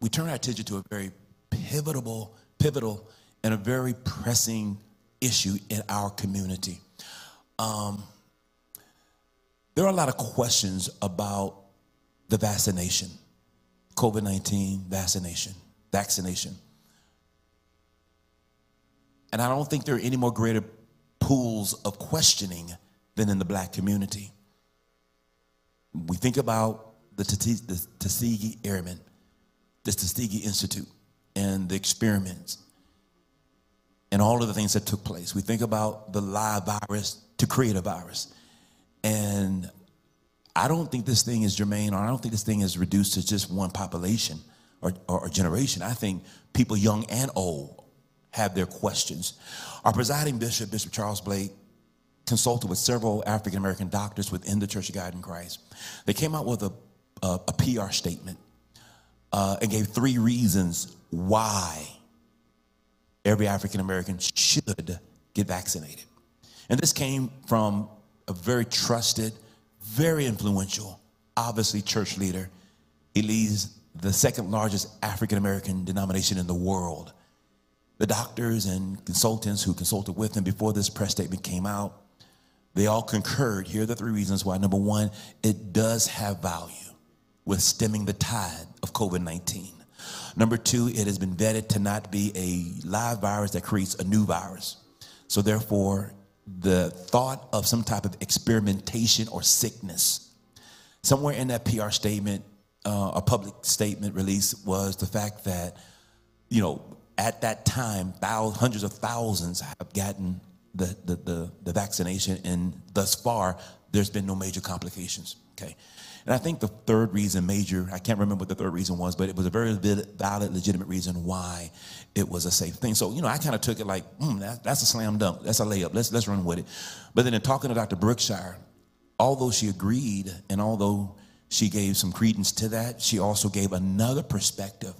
we turn our attention to a very pivotal, pivotal, and a very pressing issue in our community. Um, there are a lot of questions about the vaccination, COVID 19 vaccination, vaccination. And I don't think there are any more greater pools of questioning than in the black community. We think about the Tuskegee Airmen, the Tuskegee Institute, and the experiments, and all of the things that took place. We think about the live virus to create a virus. And I don't think this thing is germane, or I don't think this thing is reduced to just one population or, or, or generation. I think people young and old have their questions. Our presiding bishop, Bishop Charles Blake, consulted with several African American doctors within the Church of God in Christ. They came out with a, a, a PR statement uh, and gave three reasons why every African American should get vaccinated. And this came from a very trusted, very influential, obviously church leader. He leads the second largest African American denomination in the world. The doctors and consultants who consulted with him before this press statement came out, they all concurred. Here are the three reasons why. Number one, it does have value with stemming the tide of COVID 19. Number two, it has been vetted to not be a live virus that creates a new virus. So, therefore, the thought of some type of experimentation or sickness, somewhere in that PR statement, uh, a public statement release was the fact that, you know, at that time, thousands, hundreds of thousands have gotten the, the, the, the vaccination, and thus far, there's been no major complications. Okay. And I think the third reason, major, I can't remember what the third reason was, but it was a very valid, legitimate reason why it was a safe thing. So, you know, I kind of took it like, mm, that, that's a slam dunk. That's a layup. Let's, let's run with it. But then in talking to Dr. Brookshire, although she agreed and although she gave some credence to that, she also gave another perspective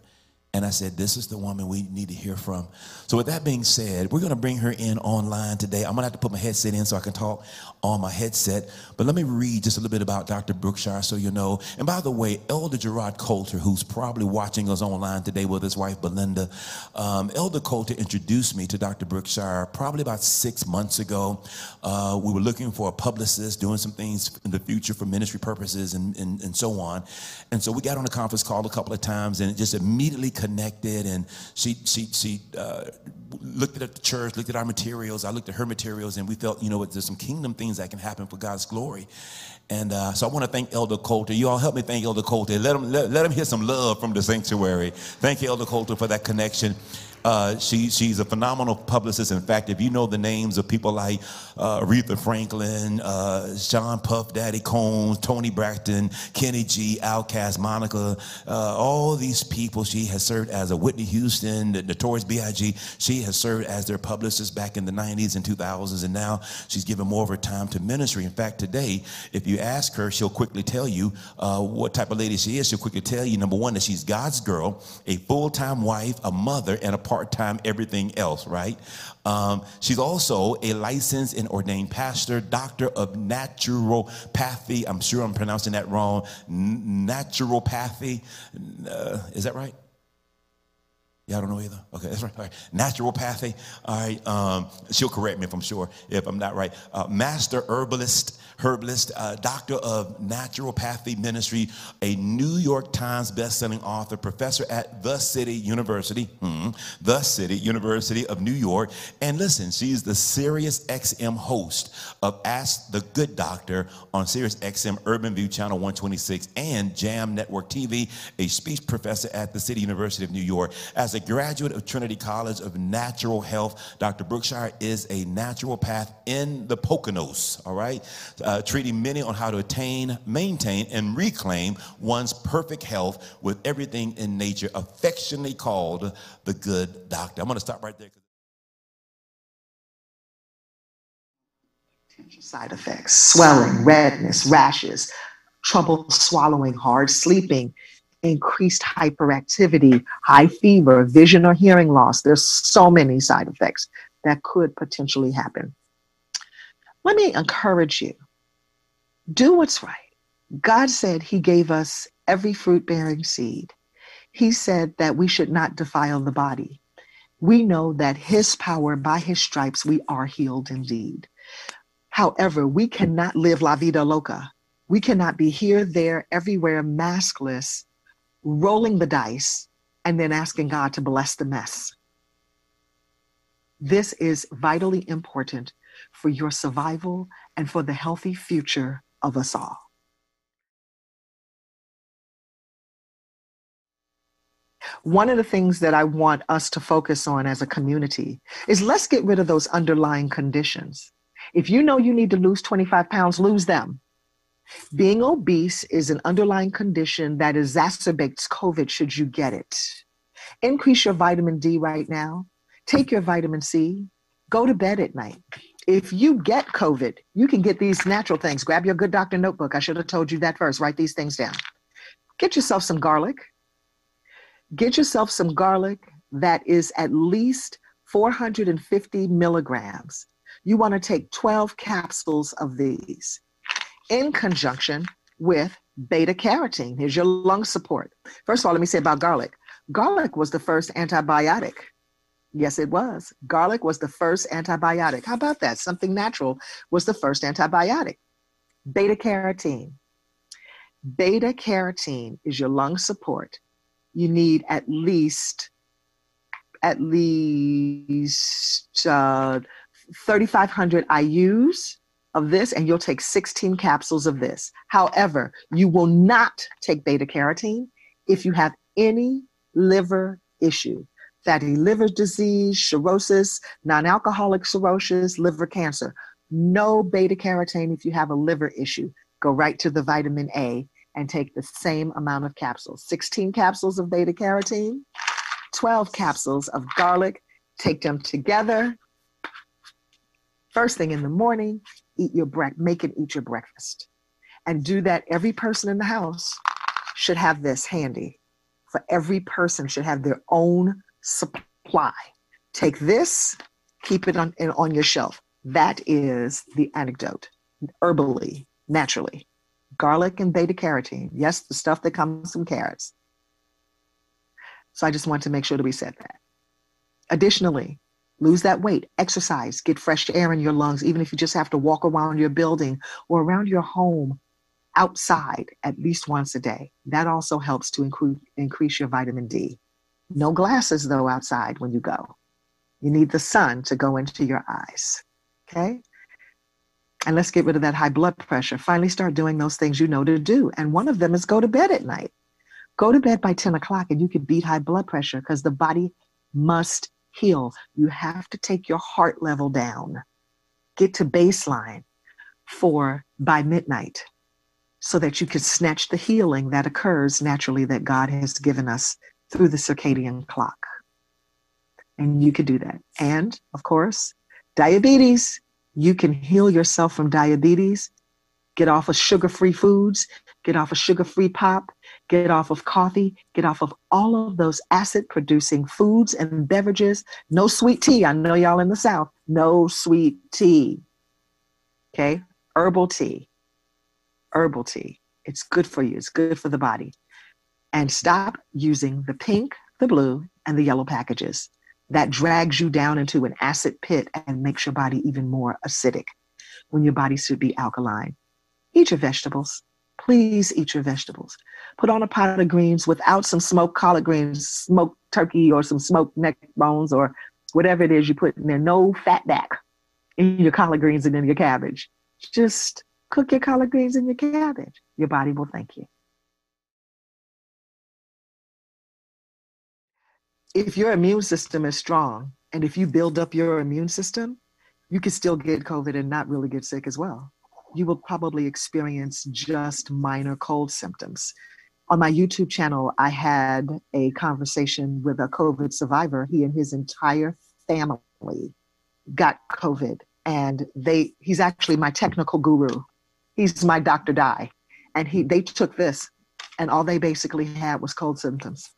and I said, This is the woman we need to hear from. So, with that being said, we're going to bring her in online today. I'm going to have to put my headset in so I can talk on my headset. But let me read just a little bit about Dr. Brookshire so you know. And by the way, Elder Gerard Coulter, who's probably watching us online today with his wife Belinda, um, Elder Coulter introduced me to Dr. Brookshire probably about six months ago. Uh, we were looking for a publicist doing some things in the future for ministry purposes and, and, and so on. And so we got on a conference call a couple of times and it just immediately connected and she she she uh, looked at the church looked at our materials i looked at her materials and we felt you know there's some kingdom things that can happen for god's glory and uh, so I want to thank Elder Coulter. You all help me thank Elder Coulter. Let him, let, let him hear some love from the sanctuary. Thank you, Elder Coulter, for that connection. Uh, she, she's a phenomenal publicist. In fact, if you know the names of people like uh, Aretha Franklin, uh, Sean Puff Daddy Combs, Toni Braxton, Kenny G, Outkast, Monica, uh, all these people, she has served as a Whitney Houston, the Notorious B.I.G. She has served as their publicist back in the 90s and 2000s, and now she's given more of her time to ministry. In fact, today, if you ask her, she'll quickly tell you uh, what type of lady she is. She'll quickly tell you, number one, that she's God's girl, a full-time wife, a mother, and a part time everything else, right? Um, she's also a licensed and ordained pastor, doctor of naturopathy. I'm sure I'm pronouncing that wrong. N- naturopathy. Uh, is that right? I don't know either. Okay, that's right. All right. Naturopathy. All right. Um, she'll correct me if I'm sure, if I'm not right. Uh, master herbalist, herbalist, uh, doctor of naturopathy ministry, a New York Times bestselling author, professor at the City University, hmm, the City University of New York. And listen, she's the Sirius XM host of Ask the Good Doctor on Sirius XM Urban View Channel 126 and Jam Network TV, a speech professor at the City University of New York. As a graduate of Trinity College of Natural Health. Dr. Brookshire is a naturopath in the Poconos, all right, uh, treating many on how to attain, maintain, and reclaim one's perfect health with everything in nature, affectionately called the good doctor. I'm going to stop right there. Potential side effects swelling, redness, rashes, trouble swallowing, hard sleeping, increased hyperactivity, high fever, vision or hearing loss. There's so many side effects that could potentially happen. Let me encourage you do what's right. God said He gave us every fruit bearing seed. he said that we should not defile the body. We know that his power, by his stripes, we are healed indeed. However, we cannot live la vida loca. We cannot be here, there, everywhere, maskless, rolling the dice, and then asking God to bless the mess. This is vitally important for your survival and for the healthy future of us all. One of the things that I want us to focus on as a community is let's get rid of those underlying conditions. If you know you need to lose 25 pounds, lose them. Being obese is an underlying condition that exacerbates COVID should you get it. Increase your vitamin D right now. Take your vitamin C. Go to bed at night. If you get COVID, you can get these natural things. Grab your good doctor notebook. I should have told you that first. Write these things down. Get yourself some garlic. Get yourself some garlic that is at least 450 milligrams. You want to take 12 capsules of these in conjunction with beta carotene. Here's your lung support. First of all, let me say about garlic. Garlic was the first antibiotic. Yes, it was. Garlic was the first antibiotic. How about that? Something natural was the first antibiotic. Beta carotene. Beta carotene is your lung support. You need at least at least uh, 3,500 IUs of this, and you'll take 16 capsules of this. However, you will not take beta carotene if you have any liver issue fatty liver disease, cirrhosis, non alcoholic cirrhosis, liver cancer. No beta carotene if you have a liver issue. Go right to the vitamin A and take the same amount of capsules 16 capsules of beta carotene, 12 capsules of garlic. Take them together. First thing in the morning, eat your break, make it eat your breakfast. And do that. Every person in the house should have this handy. For every person should have their own supply. Take this, keep it on, on your shelf. That is the anecdote, herbally, naturally. Garlic and beta carotene. Yes, the stuff that comes from carrots. So I just want to make sure that we said that. Additionally, lose that weight, exercise, get fresh air in your lungs, even if you just have to walk around your building or around your home outside at least once a day. That also helps to incre- increase your vitamin D. No glasses, though, outside when you go. You need the sun to go into your eyes. Okay? And let's get rid of that high blood pressure. Finally, start doing those things you know to do. And one of them is go to bed at night. Go to bed by 10 o'clock and you can beat high blood pressure because the body must heal. You have to take your heart level down, get to baseline for by midnight so that you can snatch the healing that occurs naturally that God has given us through the circadian clock. And you can do that. And of course, diabetes, you can heal yourself from diabetes, get off of sugar free foods, get off of sugar free pop, get off of coffee, get off of all of those acid producing foods and beverages. No sweet tea. I know y'all in the South. No sweet tea. Okay. Herbal tea. Herbal tea. It's good for you, it's good for the body and stop using the pink, the blue, and the yellow packages. That drags you down into an acid pit and makes your body even more acidic when your body should be alkaline. Eat your vegetables. Please eat your vegetables. Put on a pot of greens without some smoked collard greens, smoked turkey, or some smoked neck bones, or whatever it is you put in there. No fat back in your collard greens and in your cabbage. Just cook your collard greens and your cabbage. Your body will thank you. if your immune system is strong and if you build up your immune system, you can still get COVID and not really get sick as well. You will probably experience just minor cold symptoms. On my YouTube channel, I had a conversation with a COVID survivor. He and his entire family got COVID, and they he's actually my technical guru. He's my Dr. Die. And he they took this and all they basically had was cold symptoms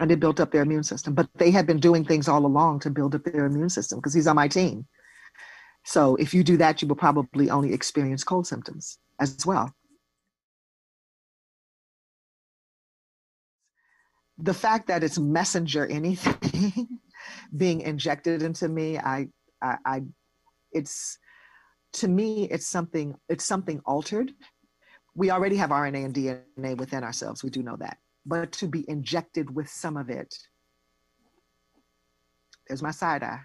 and it built up their immune system. But they had been doing things all along to build up their immune system because he's on my team. So if you do that, you will probably only experience cold symptoms as well. the fact that it's messenger anything being injected into me, I, I, I, it's to me, it's something, it's something altered. We already have RNA and DNA within ourselves. We do know that, but to be injected with some of it, there's my side eye.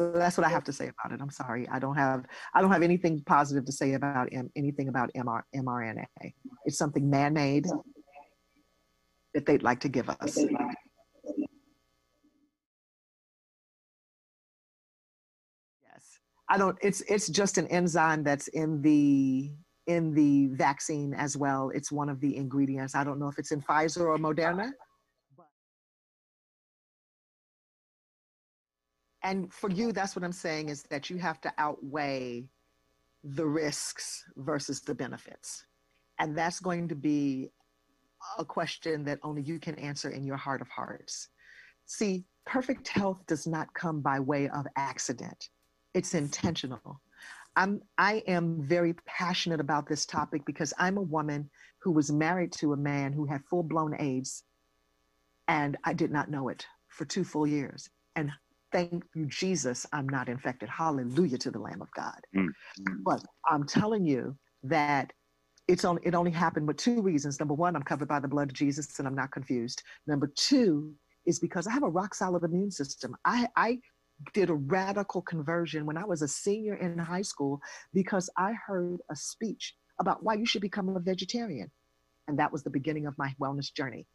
So that's what I have to say about it. I'm sorry. I don't have I don't have anything positive to say about M, anything about MR, mRNA. It's something man-made that they'd like to give us. Yes. I don't it's it's just an enzyme that's in the in the vaccine as well. It's one of the ingredients. I don't know if it's in Pfizer or Moderna. And for you that's what i'm saying is that you have to outweigh the risks versus the benefits. And that's going to be a question that only you can answer in your heart of hearts. See perfect health does not come by way of accident. It's intentional. I'm i am very passionate about this topic because i'm a woman who was married to a man who had full-blown aids and i did not know it for two full years. And thank you, Jesus, I'm not infected. Hallelujah to the Lamb of God. Mm-hmm. But I'm telling you that it's only it only happened with two reasons. Number one, I'm covered by the blood of Jesus and I'm not confused. Number two is because I have a rock solid immune system. I, I did a radical conversion when I was a senior in high school because I heard a speech about why you should become a vegetarian. And that was the beginning of my wellness journey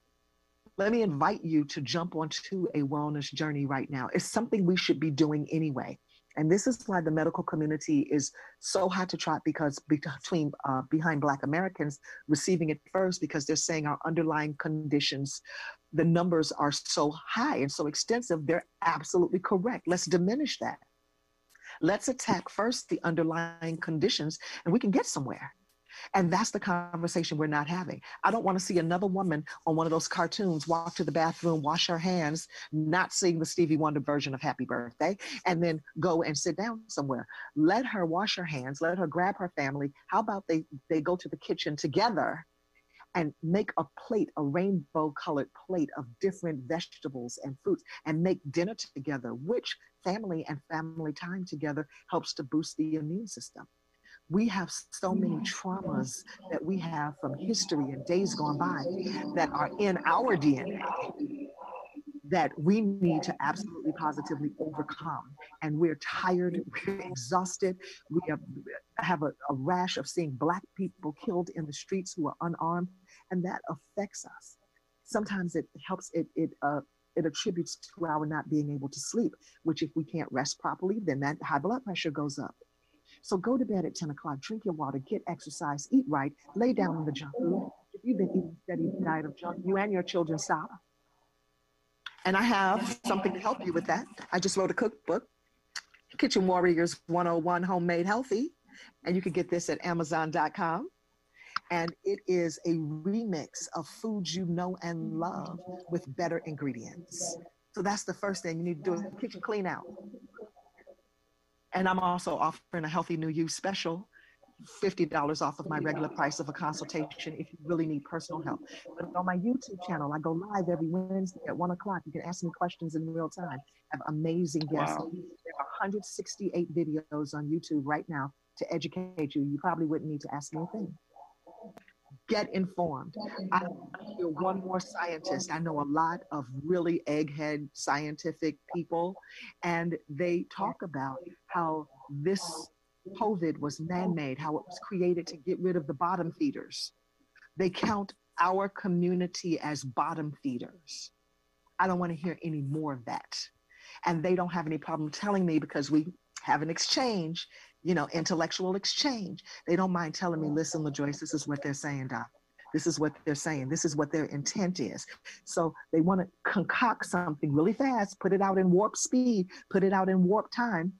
let me invite you to jump onto a wellness journey right now. It's something we should be doing anyway. And this is why the medical community is so hot to trot because between uh, behind Black Americans receiving it first because they're saying our underlying conditions, the numbers are so high and so extensive. They're absolutely correct. Let's diminish that. Let's attack first the underlying conditions, and we can get somewhere. And that's the conversation we're not having. I don't want to see another woman on one of those cartoons walk to the bathroom, wash her hands, not seeing the Stevie Wonder version of Happy Birthday, and then go and sit down somewhere. Let her wash her hands, let her grab her family. How about they, they go to the kitchen together and make a plate, a rainbow colored plate of different vegetables and fruits and make dinner together, which family and family time together helps to boost the immune system we have so many traumas that we have from history and days gone by that are in our DNA that we need to absolutely positively overcome. And we're tired, we're exhausted, we have, have a, a rash of seeing Black people killed in the streets who are unarmed, and that affects us. Sometimes it helps, it, it, uh, it attributes to our not being able to sleep, which if we can't rest properly, then that high blood pressure goes up. So go to bed at 10 o'clock, drink your water, get exercise, eat right, lay down on the junk food. If you've been eating steady diet of junk, you and your children stop. And I have something to help you with that. I just wrote a cookbook, Kitchen Warriors 101 Homemade Healthy. And you can get this at Amazon.com. And it is a remix of foods you know and love with better ingredients. So that's the first thing you need to do kitchen clean out. And I'm also offering a Healthy New You special, $50 off of my regular price of a consultation if you really need personal help. But on my YouTube channel, I go live every Wednesday at one o'clock. You can ask me questions in real time. I have amazing guests. Wow. There are 168 videos on YouTube right now to educate you. You probably wouldn't need to ask me a thing get informed. I hear one more scientist. I know a lot of really egghead scientific people, and they talk about how this COVID was man made, how it was created to get rid of the bottom feeders. They count our community as bottom feeders. I don't want to hear any more of that. And they don't have any problem telling me because we have an exchange, you know, intellectual exchange. They don't mind telling me, listen, LaJoyce, this is what they're saying, Doc. This is what they're saying. This is what their intent is. So they want to concoct something really fast, put it out in warp speed, put it out in warp time,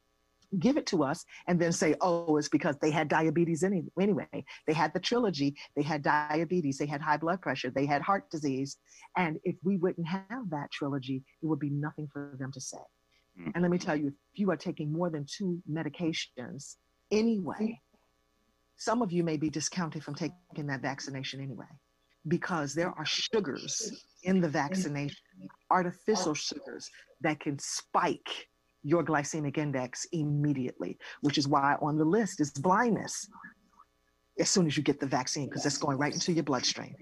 give it to us, and then say, oh, it's because they had diabetes any- anyway. They had the trilogy, they had diabetes, they had high blood pressure, they had heart disease. And if we wouldn't have that trilogy, it would be nothing for them to say. Mm-hmm. And let me tell you, if you are taking more than two medications anyway, some of you may be discounted from taking that vaccination anyway because there are sugars in the vaccination, artificial sugars that can spike your glycemic index immediately, which is why on the list is blindness as soon as you get the vaccine, because it's going right into your bloodstream.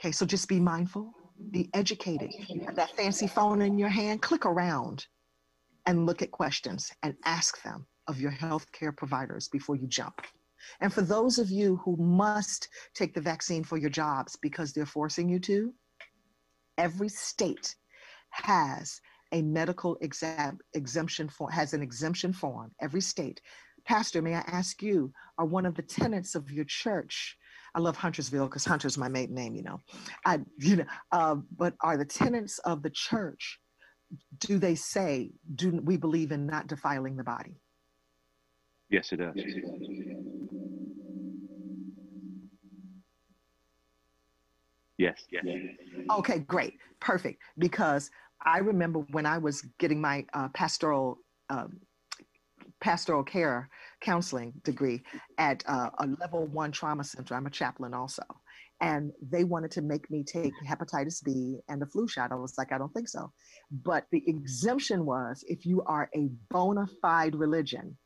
Okay, so just be mindful, be educated. Have that fancy phone in your hand, click around and look at questions and ask them of your healthcare providers before you jump. And for those of you who must take the vaccine for your jobs because they're forcing you to, every state has a medical exam, exemption form, has an exemption form, every state. Pastor, may I ask you, are one of the tenants of your church? I love Huntersville because Hunter's my maiden name, you know. I, you know, uh, but are the tenants of the church? Do they say, "Do we believe in not defiling the body"? Yes, it does. Yes. Yes. Okay, great, perfect. Because I remember when I was getting my uh, pastoral um, pastoral care counseling degree at uh, a level one trauma center. I'm a chaplain also. And they wanted to make me take hepatitis B and the flu shot. I was like, I don't think so. But the exemption was if you are a bona fide religion,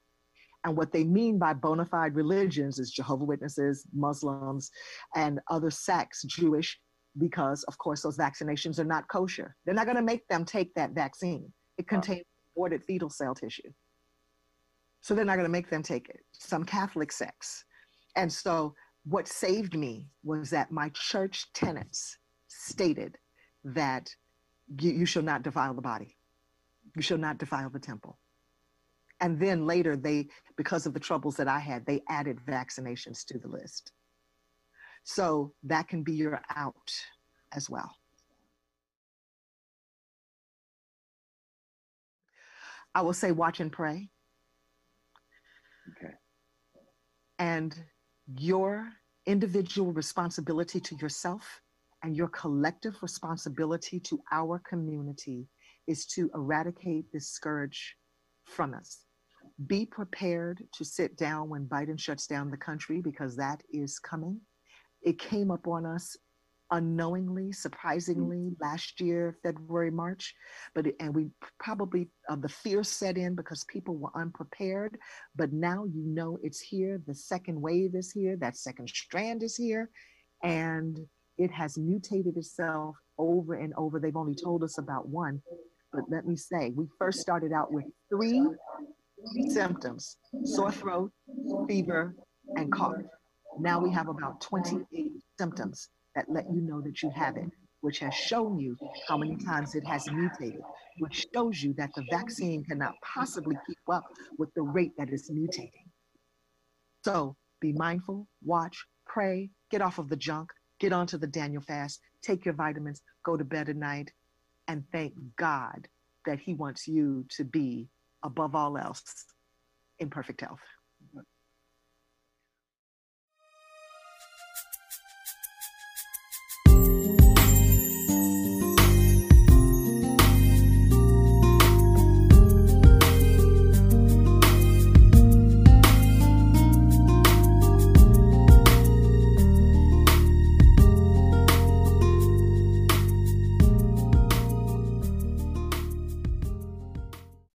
and what they mean by bona fide religions is Jehovah Witnesses, Muslims, and other sects, Jewish, because of course those vaccinations are not kosher. They're not going to make them take that vaccine. It contains aborted fetal cell tissue. So they're not going to make them take it. Some Catholic sects. And so what saved me was that my church tenets stated that you, you shall not defile the body. You shall not defile the temple. And then later, they, because of the troubles that I had, they added vaccinations to the list. So that can be your out as well. I will say, watch and pray. Okay. And your individual responsibility to yourself and your collective responsibility to our community is to eradicate this scourge from us. Be prepared to sit down when Biden shuts down the country because that is coming. It came up on us unknowingly, surprisingly, last year, February, March. But and we probably uh, the fear set in because people were unprepared. But now you know it's here. The second wave is here. That second strand is here, and it has mutated itself over and over. They've only told us about one, but let me say, we first started out with three symptoms: sore throat, fever, and cough. Now we have about 28 symptoms that let you know that you have it, which has shown you how many times it has mutated, which shows you that the vaccine cannot possibly keep up with the rate that it's mutating. So be mindful, watch, pray, get off of the junk, get onto the Daniel fast, take your vitamins, go to bed at night, and thank God that He wants you to be, above all else, in perfect health.